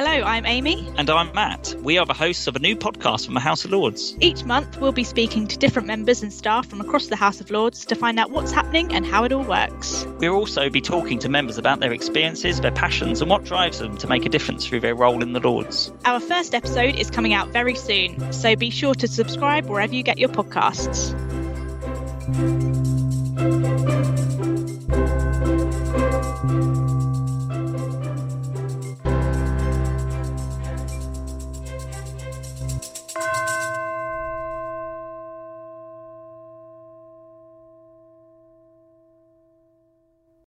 Hello, I'm Amy. And I'm Matt. We are the hosts of a new podcast from the House of Lords. Each month, we'll be speaking to different members and staff from across the House of Lords to find out what's happening and how it all works. We'll also be talking to members about their experiences, their passions, and what drives them to make a difference through their role in the Lords. Our first episode is coming out very soon, so be sure to subscribe wherever you get your podcasts.